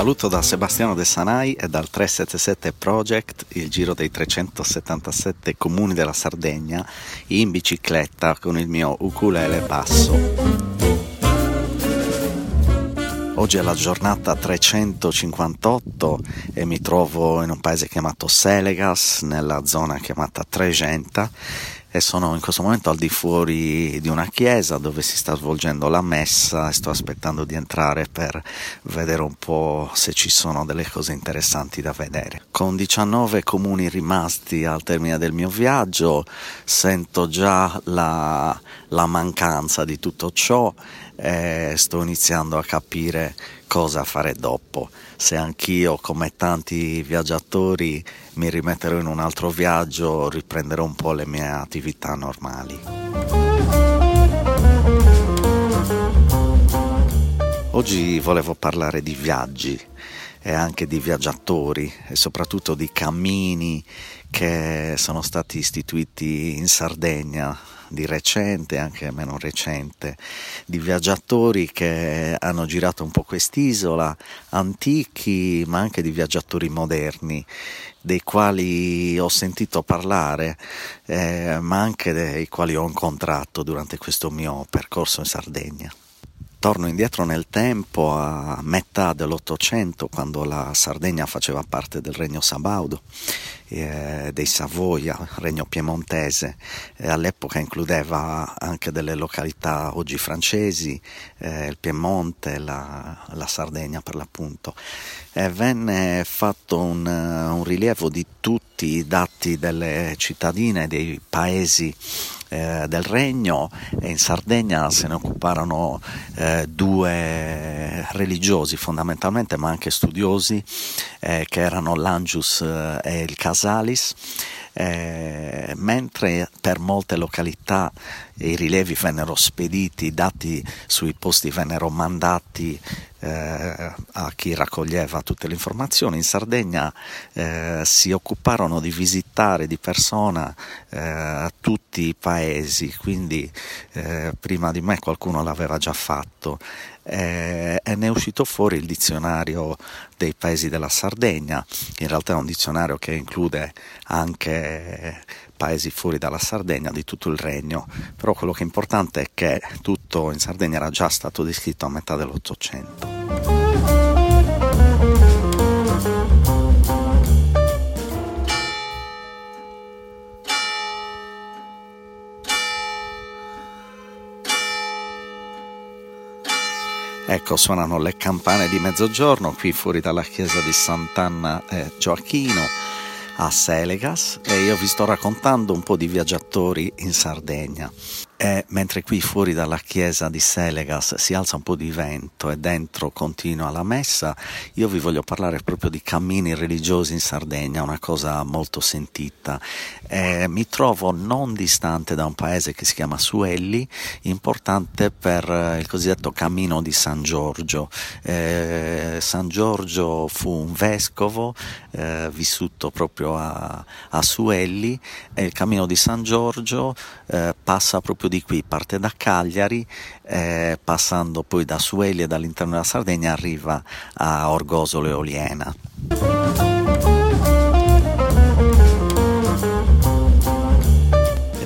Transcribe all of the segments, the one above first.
saluto da Sebastiano De Sanai e dal 377 Project, il giro dei 377 comuni della Sardegna, in bicicletta con il mio ukulele basso. Oggi è la giornata 358 e mi trovo in un paese chiamato Selegas, nella zona chiamata Tregenta e sono in questo momento al di fuori di una chiesa dove si sta svolgendo la messa e sto aspettando di entrare per vedere un po' se ci sono delle cose interessanti da vedere. Con 19 comuni rimasti al termine del mio viaggio sento già la, la mancanza di tutto ciò e sto iniziando a capire cosa fare dopo. Se anch'io, come tanti viaggiatori, mi rimetterò in un altro viaggio, riprenderò un po' le mie attività normali. Oggi volevo parlare di viaggi e anche di viaggiatori e soprattutto di cammini che sono stati istituiti in Sardegna di recente, anche meno recente, di viaggiatori che hanno girato un po' quest'isola, antichi ma anche di viaggiatori moderni, dei quali ho sentito parlare, eh, ma anche dei quali ho incontrato durante questo mio percorso in Sardegna. Torno indietro nel tempo a metà dell'Ottocento, quando la Sardegna faceva parte del Regno Sabaudo, eh, dei Savoia, Regno Piemontese, eh, all'epoca includeva anche delle località oggi francesi, eh, il Piemonte, la, la, Sardegna per l'appunto. E venne fatto un, un rilievo di tutti i dati delle cittadine, dei paesi eh, del regno e in Sardegna se ne occuparono eh, due religiosi fondamentalmente ma anche studiosi eh, che erano l'Angius eh, e il Casalis. Eh, mentre per molte località i rilevi vennero spediti, i dati sui posti vennero mandati eh, a chi raccoglieva tutte le informazioni. In Sardegna eh, si occuparono di visitare di persona eh, tutti i paesi, quindi eh, prima di me qualcuno l'aveva già fatto. Eh, e ne è uscito fuori il dizionario dei paesi della Sardegna, in realtà è un dizionario che include anche paesi fuori dalla Sardegna, di tutto il regno, però quello che è importante è che tutto in Sardegna era già stato descritto a metà dell'Ottocento. Ecco, suonano le campane di mezzogiorno qui fuori dalla chiesa di Sant'Anna eh, Gioacchino a Selegas e io vi sto raccontando un po' di viaggiatori in Sardegna. E mentre qui fuori dalla chiesa di Selegas si alza un po' di vento e dentro continua la messa, io vi voglio parlare proprio di cammini religiosi in Sardegna, una cosa molto sentita. E mi trovo non distante da un paese che si chiama Suelli, importante per il cosiddetto cammino di San Giorgio. Eh, San Giorgio fu un vescovo eh, vissuto proprio a, a, Suelli e il cammino di San Giorgio eh, passa proprio di qui, parte da Cagliari, eh, passando poi da Sueli e dall'interno della Sardegna arriva a Orgosolo e Oliena.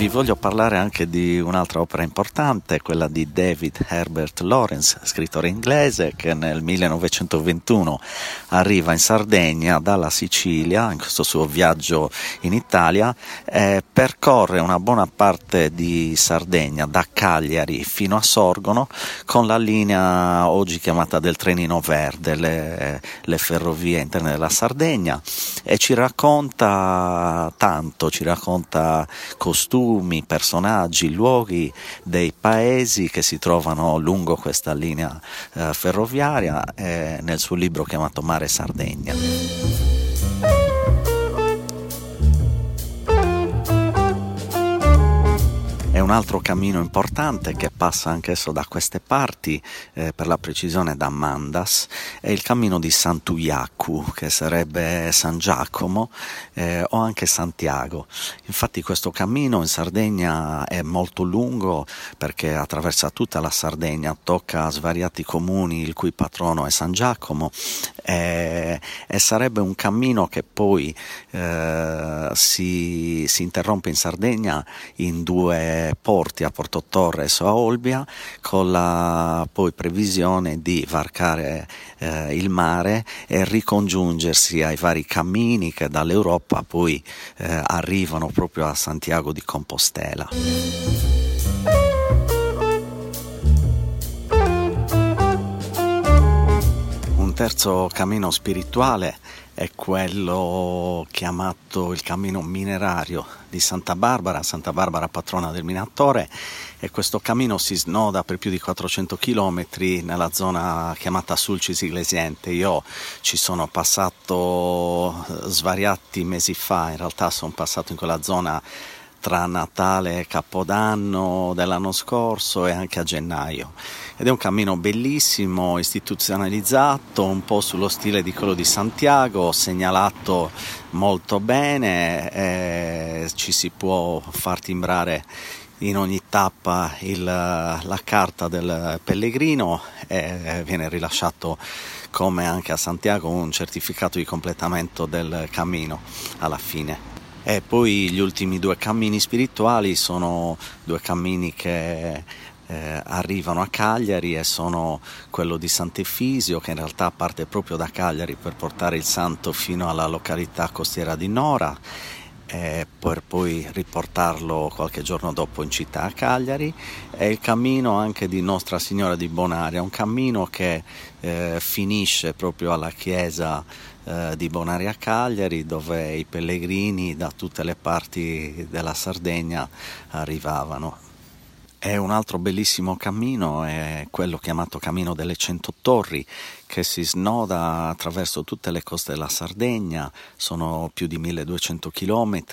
Vi voglio parlare anche di un'altra opera importante, quella di David Herbert Lawrence, scrittore inglese che nel 1921 arriva in Sardegna dalla Sicilia, in questo suo viaggio in Italia, e percorre una buona parte di Sardegna, da Cagliari fino a Sorgono, con la linea oggi chiamata del trenino verde, le, le ferrovie interne della Sardegna, e ci racconta tanto, ci racconta costumi, costumi, personaggi, luoghi dei paesi che si trovano lungo questa linea eh, ferroviaria eh, nel suo libro chiamato Mare Sardegna. Un altro cammino importante che passa anch'esso da queste parti, eh, per la precisione da Mandas, è il cammino di Santuyacu, che sarebbe San Giacomo eh, o anche Santiago. Infatti questo cammino in Sardegna è molto lungo perché attraversa tutta la Sardegna, tocca svariati comuni il cui patrono è San Giacomo e, e sarebbe un cammino che poi eh, si, si interrompe in Sardegna in due porti, a Porto Torres o a Olbia, con la poi previsione di varcare eh, il mare e ricongiungersi ai vari cammini che dall'Europa poi eh, arrivano proprio a Santiago di Compostela. Terzo cammino spirituale è quello chiamato il cammino minerario di Santa Barbara, Santa Barbara patrona del Minatore e questo cammino si snoda per più di 400 km nella zona chiamata Sulcis Iglesiente. Io ci sono passato eh, svariati mesi fa, in realtà sono passato in quella zona tra Natale e Capodanno dell'anno scorso e anche a gennaio. Ed è un cammino bellissimo, istituzionalizzato, un po' sullo stile di quello di Santiago, segnalato molto bene, ci si può far timbrare in ogni tappa il, la carta del pellegrino e viene rilasciato come anche a Santiago un certificato di completamento del cammino alla fine. E poi gli ultimi due cammini spirituali sono due cammini che eh, arrivano a Cagliari e sono quello di Sant'Efisio che in realtà parte proprio da Cagliari per portare il santo fino alla località costiera di Nora per poi riportarlo qualche giorno dopo in città a Cagliari. E il cammino anche di Nostra Signora di Bonaria, un cammino che eh, finisce proprio alla chiesa eh, di Bonaria Cagliari dove i pellegrini da tutte le parti della Sardegna arrivavano. E un altro bellissimo cammino è quello chiamato Cammino delle Cento Torri, che si snoda attraverso tutte le coste della Sardegna, sono più di 1200 km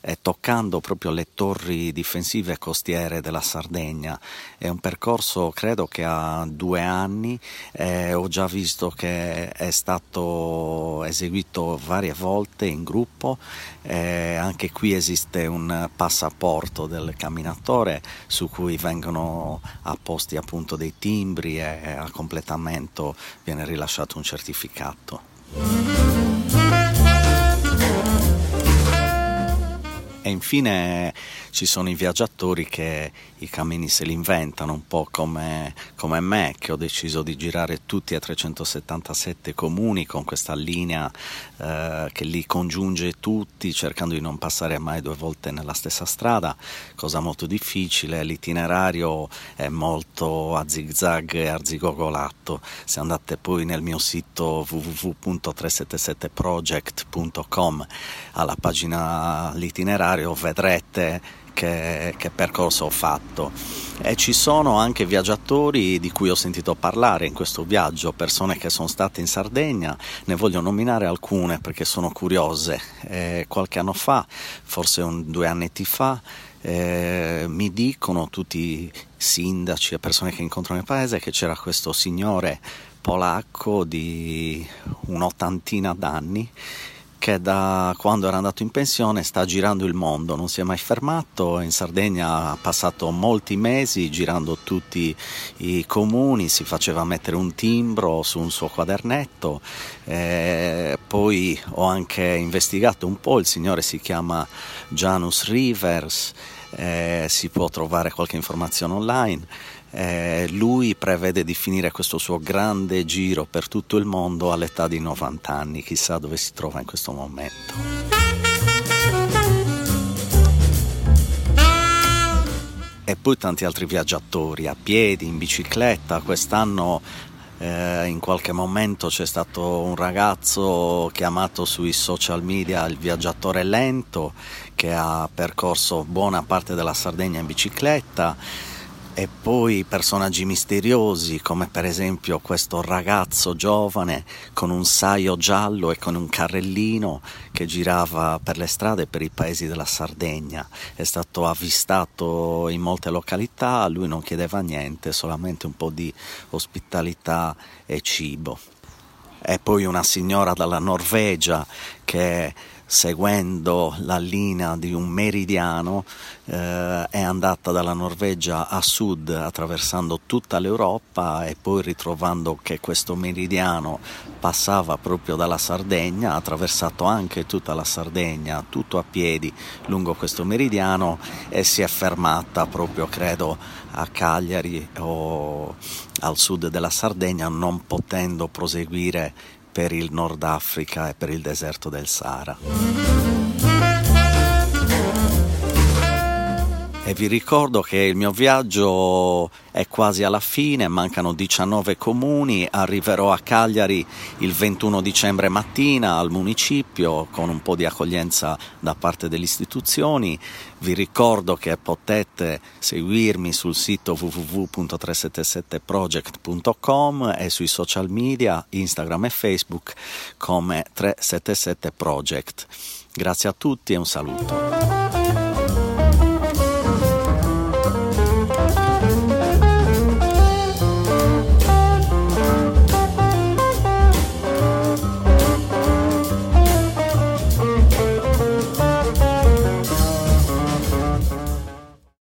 e toccando proprio le torri difensive costiere della Sardegna. È un percorso credo che ha due anni e ho già visto che è stato eseguito varie volte in gruppo e anche qui esiste un passaporto del camminatore su cui vengono apposti appunto dei timbri e a completamento viene rilasciato un certificato. E infine ci sono i viaggiatori che i cammini se li inventano, un po' come, come, me, che ho deciso di girare tutti a 377 comuni con questa linea eh, che li congiunge tutti, cercando di non passare mai due volte nella stessa strada, cosa molto difficile. L'itinerario è molto a zigzag e arzigogolato. Se andate poi nel mio sito www.377project.com alla pagina l'itinerario vedrete che, che, percorso ho fatto e ci sono anche viaggiatori di cui ho sentito parlare in questo viaggio, persone che sono state in Sardegna, ne voglio nominare alcune perché sono curiose. Eh, qualche anno fa, forse un, due anni fa, eh, mi dicono tutti i sindaci e persone che incontro nel paese che c'era questo signore polacco di un'ottantina d'anni che da quando era andato in pensione sta girando il mondo, non si è mai fermato, in Sardegna ha passato molti mesi girando tutti i comuni, si faceva mettere un timbro su un suo quadernetto, eh, poi ho anche investigato un po', il signore si chiama Janus Rivers, eh, si può trovare qualche informazione online. Eh, lui prevede di finire questo suo grande giro per tutto il mondo all'età di 90 anni, chissà dove si trova in questo momento. E poi tanti altri viaggiatori a piedi, in bicicletta. Quest'anno eh, in qualche momento c'è stato un ragazzo chiamato sui social media il viaggiatore lento che ha percorso buona parte della Sardegna in bicicletta e poi personaggi misteriosi come per esempio questo ragazzo giovane con un saio giallo e con un carrellino che girava per le strade per i paesi della Sardegna. È stato avvistato in molte località, lui non chiedeva niente, solamente un po' di ospitalità e cibo. E poi una signora dalla Norvegia che seguendo la linea di un meridiano, eh, è andata dalla Norvegia a sud attraversando tutta l'Europa e poi ritrovando che questo meridiano passava proprio dalla Sardegna, ha attraversato anche tutta la Sardegna, tutto a piedi lungo questo meridiano e si è fermata proprio, credo, a Cagliari o al sud della Sardegna, non potendo proseguire per il Nord Africa e per il deserto del Sahara. E vi ricordo che il mio viaggio è quasi alla fine, mancano 19 comuni, arriverò a Cagliari il 21 dicembre mattina al municipio con un po' di accoglienza da parte delle istituzioni. Vi ricordo che potete seguirmi sul sito www.377project.com e sui social media, Instagram e Facebook come 377project. Grazie a tutti e un saluto.